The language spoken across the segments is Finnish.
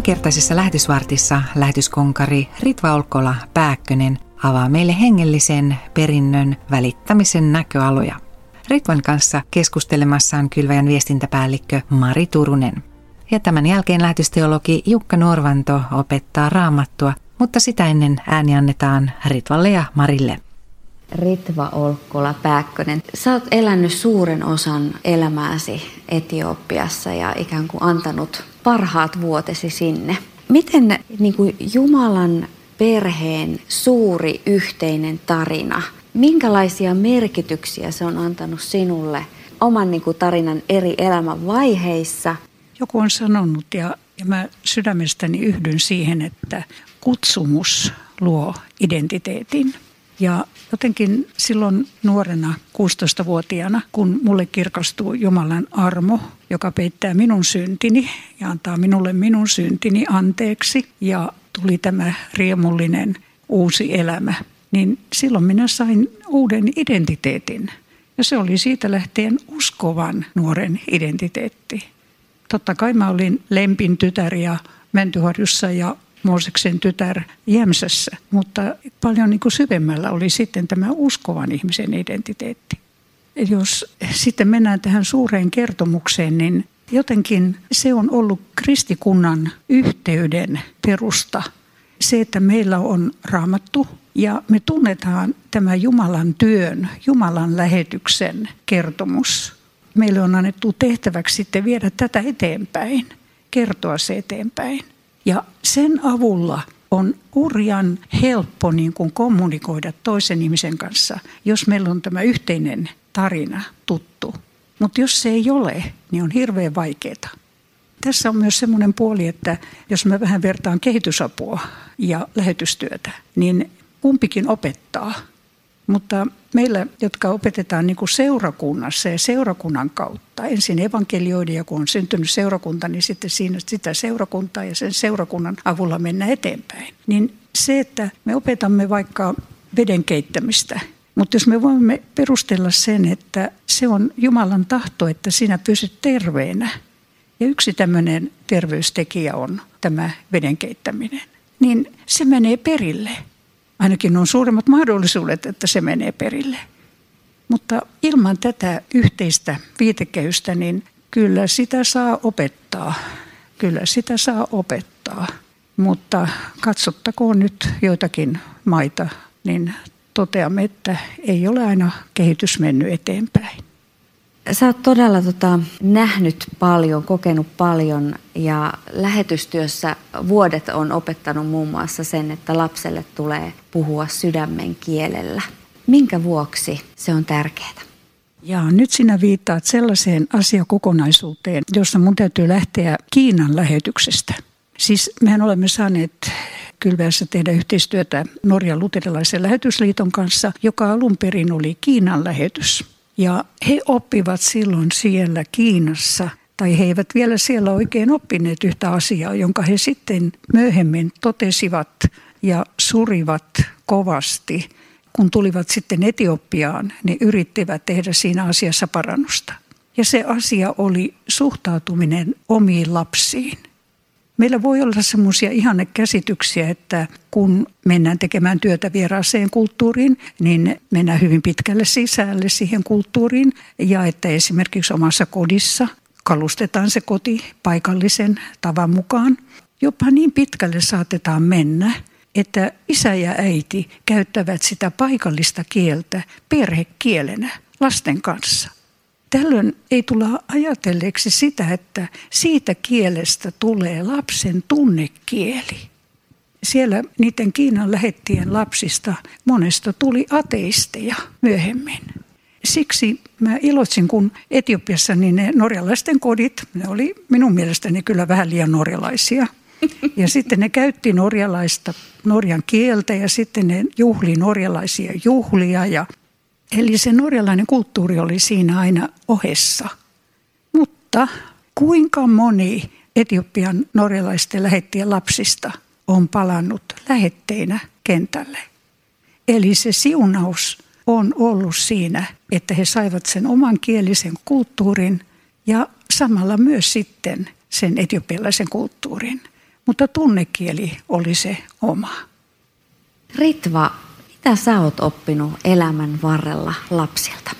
Tämänkertaisessa lähetysvartissa lähetyskonkari Ritva Olkola Pääkkönen avaa meille hengellisen perinnön välittämisen näköaloja. Ritvan kanssa keskustelemassa on kylväjän viestintäpäällikkö Mari Turunen. Ja tämän jälkeen lähetysteologi Jukka Norvanto opettaa raamattua, mutta sitä ennen ääni annetaan Ritvalle ja Marille. Ritva Olkkola Pääkkönen, sä oot elänyt suuren osan elämääsi Etiopiassa ja ikään kuin antanut parhaat vuotesi sinne. Miten niin kuin Jumalan perheen suuri yhteinen tarina, minkälaisia merkityksiä se on antanut sinulle oman niin kuin tarinan eri elämänvaiheissa? Joku on sanonut ja, ja mä sydämestäni yhdyn siihen, että kutsumus luo identiteetin. Ja jotenkin silloin nuorena 16-vuotiaana, kun mulle kirkastuu Jumalan armo, joka peittää minun syntini ja antaa minulle minun syntini anteeksi ja tuli tämä riemullinen uusi elämä, niin silloin minä sain uuden identiteetin. Ja se oli siitä lähtien uskovan nuoren identiteetti. Totta kai mä olin Lempin tytär ja Mäntyharjussa ja Mooseksen tytär Jämsässä, mutta paljon niin kuin syvemmällä oli sitten tämä uskovan ihmisen identiteetti. Jos sitten mennään tähän suureen kertomukseen, niin jotenkin se on ollut kristikunnan yhteyden perusta. Se, että meillä on raamattu ja me tunnetaan tämä Jumalan työn, Jumalan lähetyksen kertomus. Meille on annettu tehtäväksi sitten viedä tätä eteenpäin, kertoa se eteenpäin. Ja sen avulla on urjan helppo niin kuin kommunikoida toisen ihmisen kanssa, jos meillä on tämä yhteinen tarina tuttu. Mutta jos se ei ole, niin on hirveän vaikeaa. Tässä on myös semmoinen puoli, että jos mä vähän vertaan kehitysapua ja lähetystyötä, niin kumpikin opettaa – mutta meillä, jotka opetetaan niin kuin seurakunnassa ja seurakunnan kautta, ensin evankelioiden ja kun on syntynyt seurakunta, niin sitten siinä sitä seurakuntaa ja sen seurakunnan avulla mennä eteenpäin. Niin se, että me opetamme vaikka veden keittämistä, mutta jos me voimme perustella sen, että se on Jumalan tahto, että sinä pysyt terveenä. Ja yksi tämmöinen terveystekijä on tämä veden keittäminen. Niin se menee perille ainakin on suuremmat mahdollisuudet, että se menee perille. Mutta ilman tätä yhteistä viitekehystä, niin kyllä sitä saa opettaa. Kyllä sitä saa opettaa. Mutta katsottakoon nyt joitakin maita, niin toteamme, että ei ole aina kehitys mennyt eteenpäin. Sä oot todella tota, nähnyt paljon, kokenut paljon ja lähetystyössä vuodet on opettanut muun muassa sen, että lapselle tulee puhua sydämen kielellä. Minkä vuoksi se on tärkeää? Ja nyt sinä viittaat sellaiseen asiakokonaisuuteen, jossa mun täytyy lähteä Kiinan lähetyksestä. Siis mehän olemme saaneet Kylvässä tehdä yhteistyötä Norjan luterilaisen lähetysliiton kanssa, joka alun perin oli Kiinan lähetys. Ja he oppivat silloin siellä Kiinassa, tai he eivät vielä siellä oikein oppineet yhtä asiaa, jonka he sitten myöhemmin totesivat ja surivat kovasti. Kun tulivat sitten Etiopiaan, niin yrittivät tehdä siinä asiassa parannusta. Ja se asia oli suhtautuminen omiin lapsiin. Meillä voi olla semmoisia ihannekäsityksiä, että kun mennään tekemään työtä vieraaseen kulttuuriin, niin mennään hyvin pitkälle sisälle siihen kulttuuriin. Ja että esimerkiksi omassa kodissa kalustetaan se koti paikallisen tavan mukaan. Jopa niin pitkälle saatetaan mennä, että isä ja äiti käyttävät sitä paikallista kieltä perhekielenä lasten kanssa. Tällöin ei tulla ajatelleeksi sitä, että siitä kielestä tulee lapsen tunnekieli. Siellä niiden Kiinan lähettien lapsista monesta tuli ateisteja myöhemmin. Siksi mä iloitsin, kun Etiopiassa niin ne norjalaisten kodit, ne oli minun mielestäni kyllä vähän liian norjalaisia. Ja sitten ne käytti norjalaista, norjan kieltä ja sitten ne juhli norjalaisia juhlia ja Eli se norjalainen kulttuuri oli siinä aina ohessa. Mutta kuinka moni Etiopian norjalaisten lähettien lapsista on palannut lähetteinä kentälle? Eli se siunaus on ollut siinä, että he saivat sen oman kielisen kulttuurin ja samalla myös sitten sen etiopialaisen kulttuurin. mutta tunnekieli oli se oma. Ritva, mitä sä oot oppinut elämän varrella lapsilta?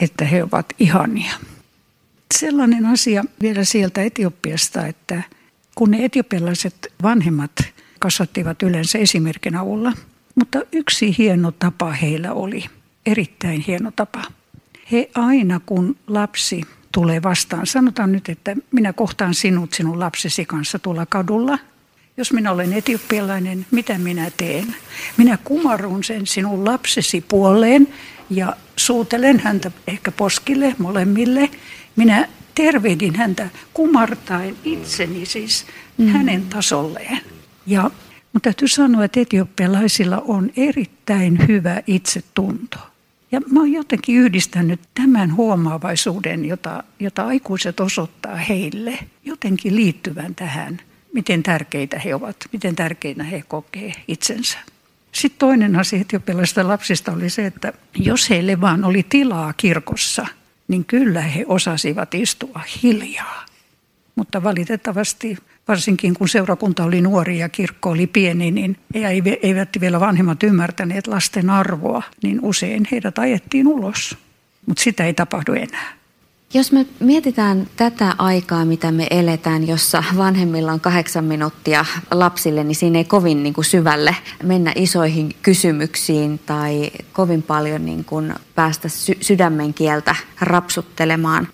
Että he ovat ihania. Sellainen asia vielä sieltä Etiopiasta, että kun ne etiopialaiset vanhemmat kasvattivat yleensä esimerkin avulla, mutta yksi hieno tapa heillä oli, erittäin hieno tapa. He aina kun lapsi tulee vastaan, sanotaan nyt, että minä kohtaan sinut sinun lapsesi kanssa tuolla kadulla – jos minä olen etiopialainen, mitä minä teen? Minä kumarun sen sinun lapsesi puoleen ja suutelen häntä ehkä poskille molemmille. Minä tervehdin häntä kumartaen itseni siis mm. hänen tasolleen. Ja mutta täytyy sanoa, että etiopialaisilla on erittäin hyvä itsetunto. Ja mä oon jotenkin yhdistänyt tämän huomaavaisuuden, jota, jota aikuiset osoittaa heille, jotenkin liittyvän tähän – tärkeitä he ovat, miten tärkeinä he kokee itsensä. Sitten toinen asia etiopialaisista lapsista oli se, että jos heille vaan oli tilaa kirkossa, niin kyllä he osasivat istua hiljaa. Mutta valitettavasti, varsinkin kun seurakunta oli nuori ja kirkko oli pieni, niin eivät vielä vanhemmat ymmärtäneet lasten arvoa, niin usein heidät ajettiin ulos. Mutta sitä ei tapahdu enää. Jos me mietitään tätä aikaa, mitä me eletään, jossa vanhemmilla on kahdeksan minuuttia lapsille, niin siinä ei kovin niin kuin syvälle mennä isoihin kysymyksiin tai kovin paljon niin kuin päästä sy- sydämen kieltä rapsuttelemaan.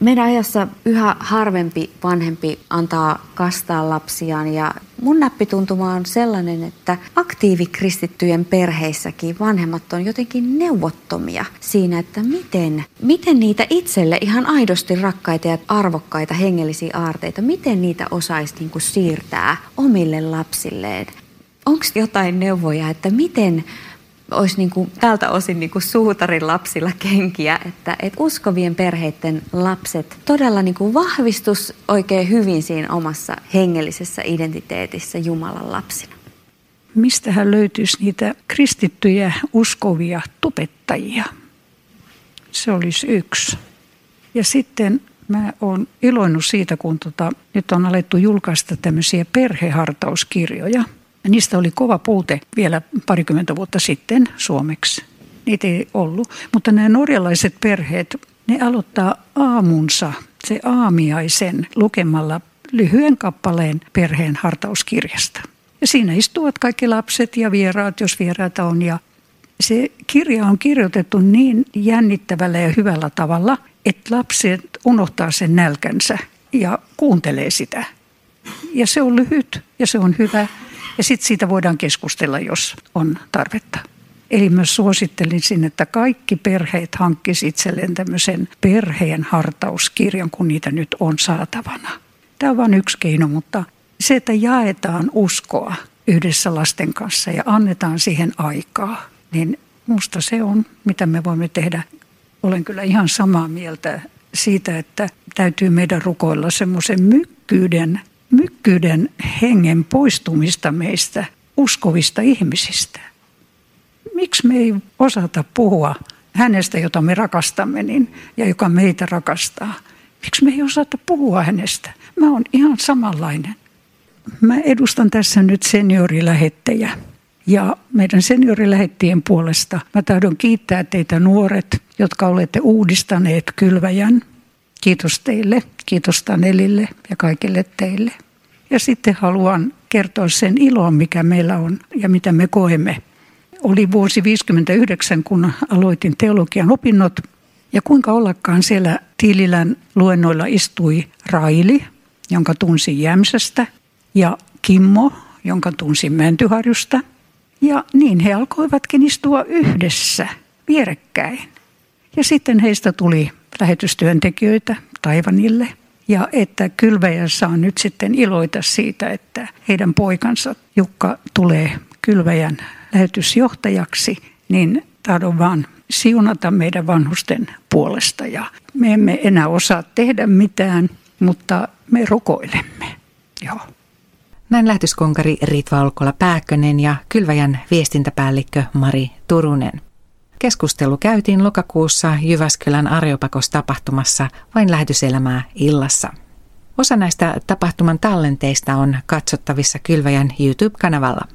Meidän ajassa yhä harvempi vanhempi antaa kastaa lapsiaan ja mun näppituntuma on sellainen, että aktiivikristittyjen perheissäkin vanhemmat on jotenkin neuvottomia siinä, että miten, miten niitä itselle ihan aidosti rakkaita ja arvokkaita hengellisiä aarteita, miten niitä osaisi niin kuin siirtää omille lapsilleen. Onko jotain neuvoja, että miten olisi niin kuin, tältä osin niin kuin suutarin lapsilla kenkiä, että, että uskovien perheiden lapset todella niin kuin vahvistus oikein hyvin siinä omassa hengellisessä identiteetissä Jumalan lapsina. Mistähän löytyisi niitä kristittyjä uskovia tupettajia? Se olisi yksi. Ja sitten mä oon iloinnut siitä, kun tota, nyt on alettu julkaista tämmöisiä perhehartauskirjoja – Niistä oli kova puute vielä parikymmentä vuotta sitten suomeksi. Niitä ei ollut. Mutta nämä norjalaiset perheet, ne aloittaa aamunsa, se aamiaisen lukemalla lyhyen kappaleen perheen hartauskirjasta. Ja siinä istuvat kaikki lapset ja vieraat, jos vieraita on. Ja se kirja on kirjoitettu niin jännittävällä ja hyvällä tavalla, että lapset unohtaa sen nälkänsä ja kuuntelee sitä. Ja se on lyhyt ja se on hyvä ja sitten siitä voidaan keskustella, jos on tarvetta. Eli myös suosittelisin, että kaikki perheet hankkisivat itselleen tämmöisen perheen hartauskirjan, kun niitä nyt on saatavana. Tämä on vain yksi keino, mutta se, että jaetaan uskoa yhdessä lasten kanssa ja annetaan siihen aikaa, niin musta se on, mitä me voimme tehdä. Olen kyllä ihan samaa mieltä siitä, että täytyy meidän rukoilla semmoisen mykkyyden mykkyyden hengen poistumista meistä uskovista ihmisistä. Miksi me ei osata puhua hänestä, jota me rakastamme niin, ja joka meitä rakastaa? Miksi me ei osata puhua hänestä? Mä oon ihan samanlainen. Mä edustan tässä nyt seniorilähettejä. Ja meidän seniorilähettien puolesta mä tahdon kiittää teitä nuoret, jotka olette uudistaneet kylväjän. Kiitos teille, kiitos Tanelille ja kaikille teille. Ja sitten haluan kertoa sen ilon, mikä meillä on ja mitä me koemme. Oli vuosi 59, kun aloitin teologian opinnot. Ja kuinka ollakaan siellä Tiililän luennoilla istui Raili, jonka tunsin Jämsästä, ja Kimmo, jonka tunsin Mäntyharjusta. Ja niin he alkoivatkin istua yhdessä, vierekkäin. Ja sitten heistä tuli lähetystyöntekijöitä Taivanille – ja että kylväjä saa nyt sitten iloita siitä, että heidän poikansa Jukka tulee kylväjän lähetysjohtajaksi, niin tahdon vaan siunata meidän vanhusten puolesta. Ja me emme enää osaa tehdä mitään, mutta me rukoilemme. Joo. Näin lähetyskonkari Ritva Olkola Pääkkönen ja Kylväjän viestintäpäällikkö Mari Turunen. Keskustelu käytiin lokakuussa Jyväskylän Areopakos tapahtumassa vain lähetyselämää illassa. Osa näistä tapahtuman tallenteista on katsottavissa Kylväjän YouTube-kanavalla.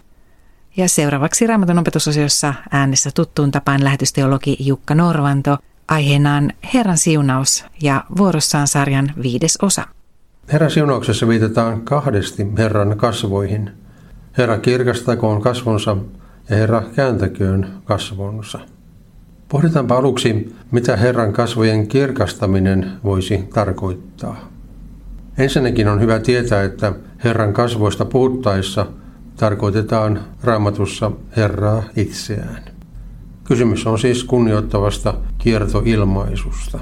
Ja seuraavaksi Raamatun opetusosiossa äänessä tuttuun tapaan lähetysteologi Jukka Norvanto aiheenaan Herran siunaus ja vuorossaan sarjan viides osa. Herran siunauksessa viitataan kahdesti Herran kasvoihin. Herra kirkastakoon kasvonsa ja Herra kääntäköön kasvonsa. Pohditaanpa aluksi, mitä Herran kasvojen kirkastaminen voisi tarkoittaa. Ensinnäkin on hyvä tietää, että Herran kasvoista puhuttaessa tarkoitetaan raamatussa Herraa itseään. Kysymys on siis kunnioittavasta kiertoilmaisusta.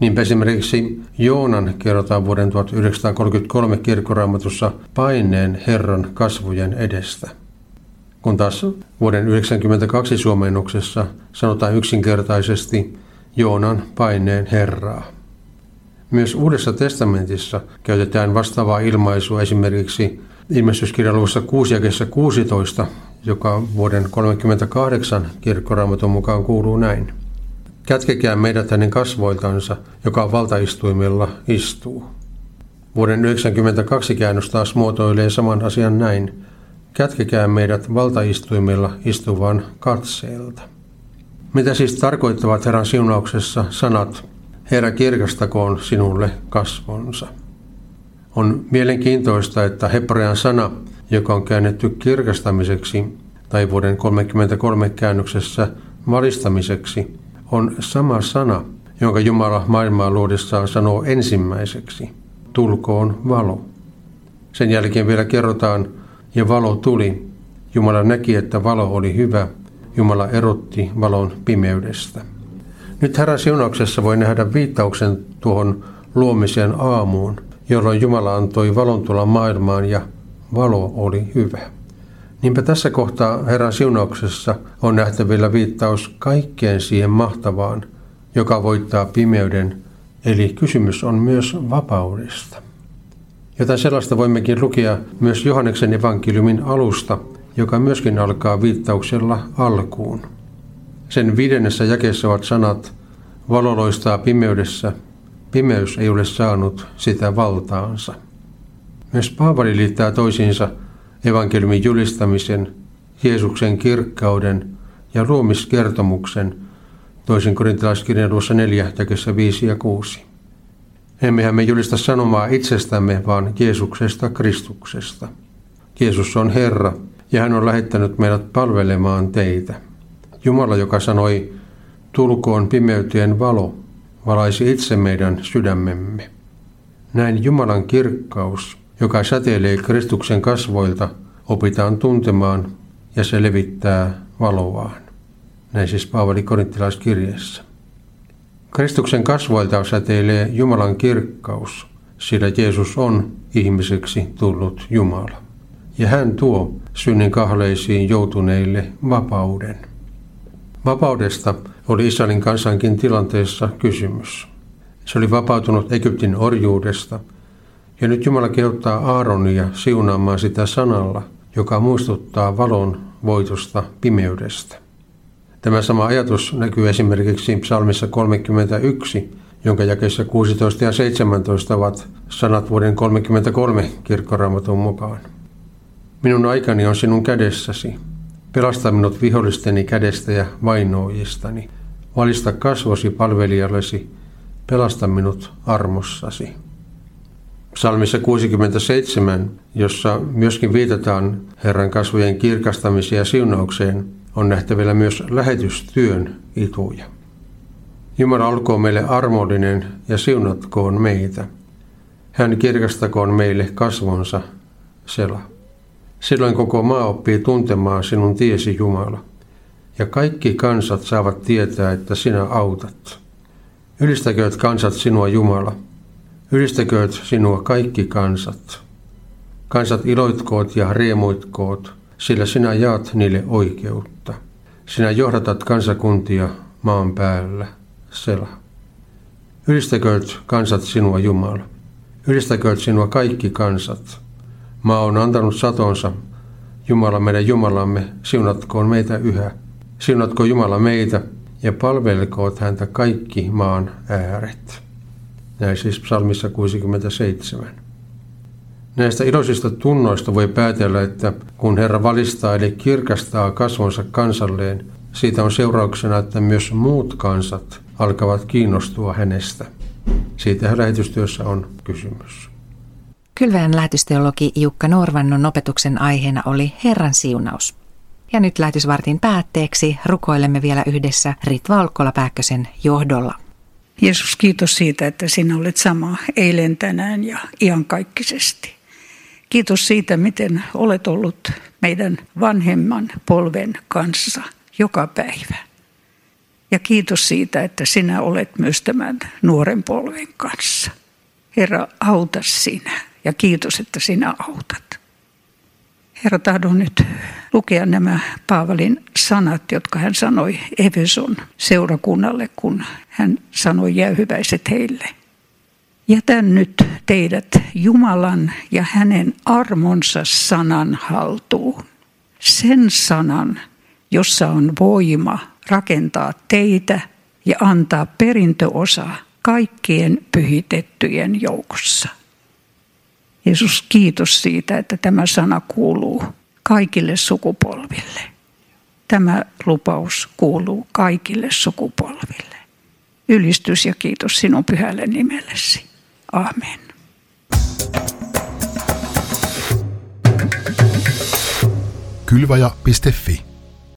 Niin esimerkiksi Joonan kerrotaan vuoden 1933 kirkkoraamatussa paineen Herran kasvojen edestä. Kun taas vuoden 1992 suomennoksessa sanotaan yksinkertaisesti Joonan paineen Herraa. Myös Uudessa testamentissa käytetään vastaavaa ilmaisua esimerkiksi ilmestyskirjan luvussa 6 ja 16, joka vuoden 38 kirkkoraamatun mukaan kuuluu näin. Kätkekää meidät hänen kasvoiltansa, joka valtaistuimella istuu. Vuoden 92 käännös taas muotoilee saman asian näin. Kätkekää meidät valtaistuimella istuvan katseelta. Mitä siis tarkoittavat Herran siunauksessa sanat Herra kirkastakoon sinulle kasvonsa. On mielenkiintoista, että hebrean sana, joka on käännetty kirkastamiseksi tai vuoden 33 käännöksessä valistamiseksi, on sama sana, jonka Jumala maailmaa luodessaan sanoo ensimmäiseksi. Tulkoon valo. Sen jälkeen vielä kerrotaan, ja valo tuli. Jumala näki, että valo oli hyvä. Jumala erotti valon pimeydestä. Nyt Herran siunauksessa voi nähdä viittauksen tuohon luomisen aamuun, jolloin Jumala antoi valon tulla maailmaan ja valo oli hyvä. Niinpä tässä kohtaa Herran siunauksessa on nähtävillä viittaus kaikkeen siihen mahtavaan, joka voittaa pimeyden, eli kysymys on myös vapaudesta. Jotain sellaista voimmekin lukea myös Johanneksen evankeliumin alusta, joka myöskin alkaa viittauksella alkuun. Sen viidennessä jakeessa ovat sanat, valo loistaa pimeydessä, pimeys ei ole saanut sitä valtaansa. Myös Paavali liittää toisiinsa evankeliumin julistamisen, Jeesuksen kirkkauden ja luomiskertomuksen toisen korintalaiskirjan luossa 4, jakessa 5 ja 6. Emmehän me julista sanomaa itsestämme, vaan Jeesuksesta Kristuksesta. Jeesus on Herra, ja hän on lähettänyt meidät palvelemaan teitä. Jumala, joka sanoi, tulkoon pimeytien valo, valaisi itse meidän sydämemme. Näin Jumalan kirkkaus, joka säteilee Kristuksen kasvoilta, opitaan tuntemaan ja se levittää valoaan. Näin siis Paavali korinttilaiskirjeessä. Kristuksen kasvoilta säteilee Jumalan kirkkaus, sillä Jeesus on ihmiseksi tullut Jumala. Ja hän tuo synnin kahleisiin joutuneille vapauden. Vapaudesta oli Israelin kansankin tilanteessa kysymys. Se oli vapautunut Egyptin orjuudesta, ja nyt Jumala kehottaa Aaronia siunaamaan sitä sanalla, joka muistuttaa valon voitosta pimeydestä. Tämä sama ajatus näkyy esimerkiksi psalmissa 31, jonka jakeissa 16 ja 17 ovat sanat vuoden 33 kirkkoraamatun mukaan. Minun aikani on sinun kädessäsi. Pelasta minut vihollisteni kädestä ja vainoojistani. Valista kasvosi palvelijallesi. Pelasta minut armossasi. Psalmissa 67, jossa myöskin viitataan Herran kasvojen kirkastamiseen ja siunaukseen, on nähtävillä myös lähetystyön ituja. Jumala olkoon meille armollinen ja siunatkoon meitä. Hän kirkastakoon meille kasvonsa, Sela. Silloin koko maa oppii tuntemaan sinun tiesi Jumala, ja kaikki kansat saavat tietää, että sinä autat. Ylistäkööt kansat sinua Jumala, ylistäkööt sinua kaikki kansat. Kansat iloitkoot ja riemuitkoot, sillä sinä jaat niille oikeutta. Sinä johdatat kansakuntia maan päällä, Sela. Ylistäkööt kansat sinua Jumala. Ylistäkööt sinua kaikki kansat. Maa on antanut satonsa. Jumala meidän Jumalamme, siunatkoon meitä yhä. Siunatko Jumala meitä ja palvelkoot häntä kaikki maan ääret. Näin siis psalmissa 67. Näistä iloisista tunnoista voi päätellä, että kun Herra valistaa eli kirkastaa kasvonsa kansalleen, siitä on seurauksena, että myös muut kansat alkavat kiinnostua hänestä. Siitä lähetystyössä on kysymys. Kylväjän lähetysteologi Jukka Norvannon opetuksen aiheena oli Herran siunaus. Ja nyt lähetysvartin päätteeksi rukoilemme vielä yhdessä Ritva Olkkola-Pääkkösen johdolla. Jeesus, kiitos siitä, että sinä olet sama eilen, tänään ja iankaikkisesti. Kiitos siitä, miten olet ollut meidän vanhemman polven kanssa joka päivä. Ja kiitos siitä, että sinä olet myös tämän nuoren polven kanssa. Herra, auta sinä ja kiitos, että sinä autat. Herra, tahdon nyt lukea nämä Paavalin sanat, jotka hän sanoi Efeson seurakunnalle, kun hän sanoi jäyhyväiset heille. Jätän nyt teidät Jumalan ja hänen armonsa sanan haltuun. Sen sanan, jossa on voima rakentaa teitä ja antaa perintöosa kaikkien pyhitettyjen joukossa. Jeesus, kiitos siitä, että tämä sana kuuluu kaikille sukupolville. Tämä lupaus kuuluu kaikille sukupolville. Ylistys ja kiitos sinun pyhälle nimellesi. Amen. Kylvaja.fi